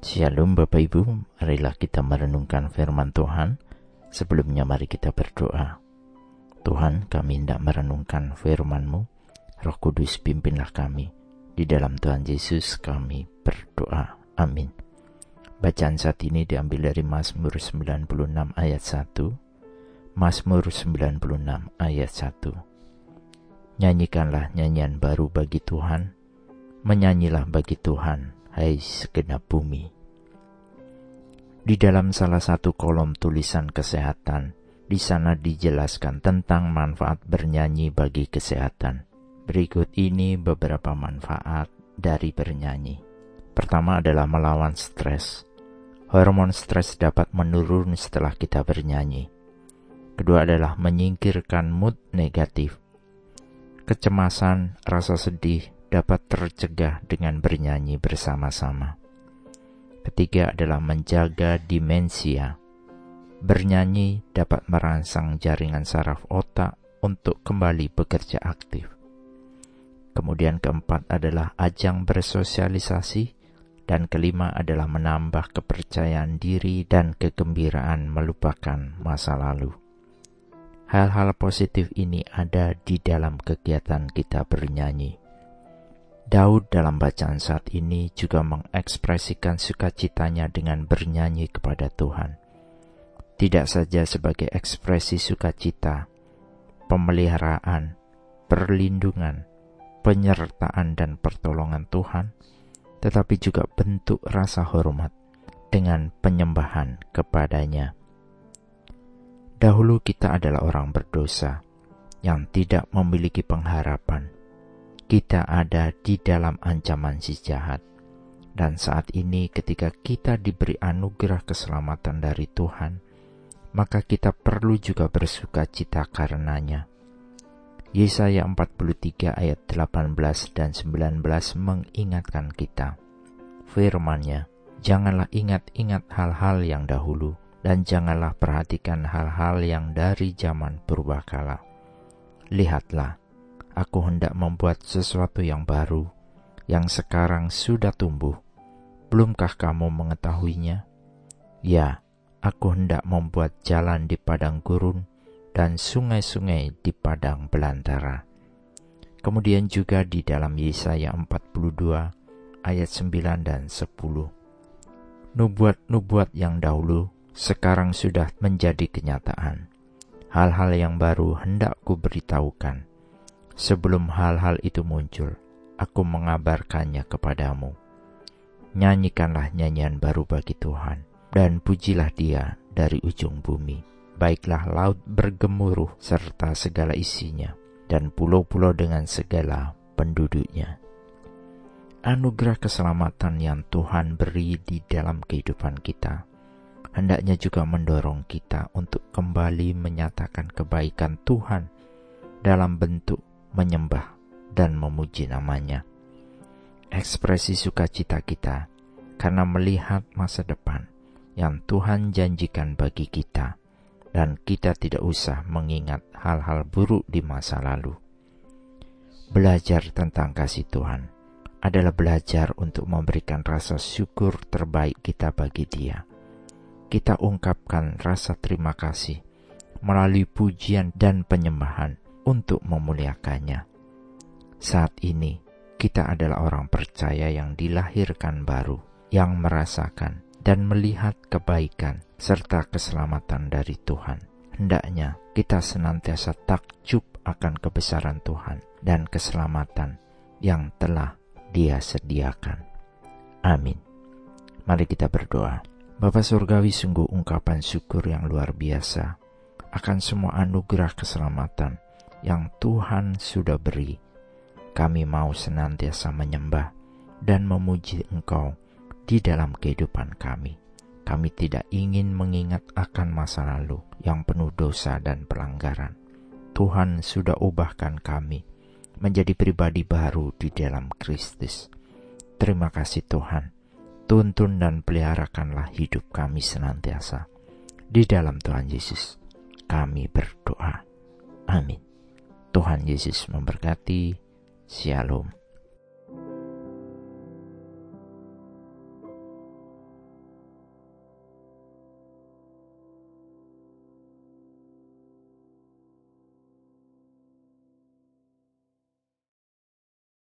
Shalom Bapak Ibu, marilah kita merenungkan firman Tuhan. Sebelumnya mari kita berdoa. Tuhan, kami hendak merenungkan firman-Mu. Roh Kudus pimpinlah kami. Di dalam Tuhan Yesus kami berdoa. Amin. Bacaan saat ini diambil dari Mazmur 96 ayat 1. Mazmur 96 ayat 1. Nyanyikanlah nyanyian baru bagi Tuhan. Menyanyilah bagi Tuhan hai segenap bumi. Di dalam salah satu kolom tulisan kesehatan, di sana dijelaskan tentang manfaat bernyanyi bagi kesehatan. Berikut ini beberapa manfaat dari bernyanyi. Pertama adalah melawan stres. Hormon stres dapat menurun setelah kita bernyanyi. Kedua adalah menyingkirkan mood negatif. Kecemasan, rasa sedih, dapat tercegah dengan bernyanyi bersama-sama. Ketiga adalah menjaga dimensia. Bernyanyi dapat merangsang jaringan saraf otak untuk kembali bekerja aktif. Kemudian keempat adalah ajang bersosialisasi dan kelima adalah menambah kepercayaan diri dan kegembiraan melupakan masa lalu. Hal-hal positif ini ada di dalam kegiatan kita bernyanyi. Daud dalam bacaan saat ini juga mengekspresikan sukacitanya dengan bernyanyi kepada Tuhan. Tidak saja sebagai ekspresi sukacita, pemeliharaan, perlindungan, penyertaan dan pertolongan Tuhan, tetapi juga bentuk rasa hormat dengan penyembahan kepadanya. Dahulu kita adalah orang berdosa yang tidak memiliki pengharapan kita ada di dalam ancaman si jahat. Dan saat ini ketika kita diberi anugerah keselamatan dari Tuhan, maka kita perlu juga bersuka cita karenanya. Yesaya 43 ayat 18 dan 19 mengingatkan kita. Firman-Nya, janganlah ingat-ingat hal-hal yang dahulu, dan janganlah perhatikan hal-hal yang dari zaman purbakala. Lihatlah, aku hendak membuat sesuatu yang baru, yang sekarang sudah tumbuh. Belumkah kamu mengetahuinya? Ya, aku hendak membuat jalan di padang gurun dan sungai-sungai di padang belantara. Kemudian juga di dalam Yesaya 42 ayat 9 dan 10. Nubuat-nubuat yang dahulu sekarang sudah menjadi kenyataan. Hal-hal yang baru hendak ku beritahukan Sebelum hal-hal itu muncul, aku mengabarkannya kepadamu. Nyanyikanlah nyanyian baru bagi Tuhan, dan pujilah dia dari ujung bumi. Baiklah laut bergemuruh serta segala isinya, dan pulau-pulau dengan segala penduduknya. Anugerah keselamatan yang Tuhan beri di dalam kehidupan kita, hendaknya juga mendorong kita untuk kembali menyatakan kebaikan Tuhan dalam bentuk menyembah, dan memuji namanya. Ekspresi sukacita kita karena melihat masa depan yang Tuhan janjikan bagi kita, dan kita tidak usah mengingat hal-hal buruk di masa lalu. Belajar tentang kasih Tuhan adalah belajar untuk memberikan rasa syukur terbaik kita bagi Dia. Kita ungkapkan rasa terima kasih melalui pujian dan penyembahan untuk memuliakannya. Saat ini, kita adalah orang percaya yang dilahirkan baru, yang merasakan dan melihat kebaikan serta keselamatan dari Tuhan. Hendaknya kita senantiasa takjub akan kebesaran Tuhan dan keselamatan yang telah Dia sediakan. Amin. Mari kita berdoa. Bapa Surgawi sungguh ungkapan syukur yang luar biasa akan semua anugerah keselamatan yang Tuhan sudah beri, kami mau senantiasa menyembah dan memuji Engkau di dalam kehidupan kami. Kami tidak ingin mengingat akan masa lalu yang penuh dosa dan pelanggaran. Tuhan sudah ubahkan kami menjadi pribadi baru di dalam Kristus. Terima kasih Tuhan. Tuntun dan peliharakanlah hidup kami senantiasa. Di dalam Tuhan Yesus, kami berdoa. Yesus memberkati. Shalom.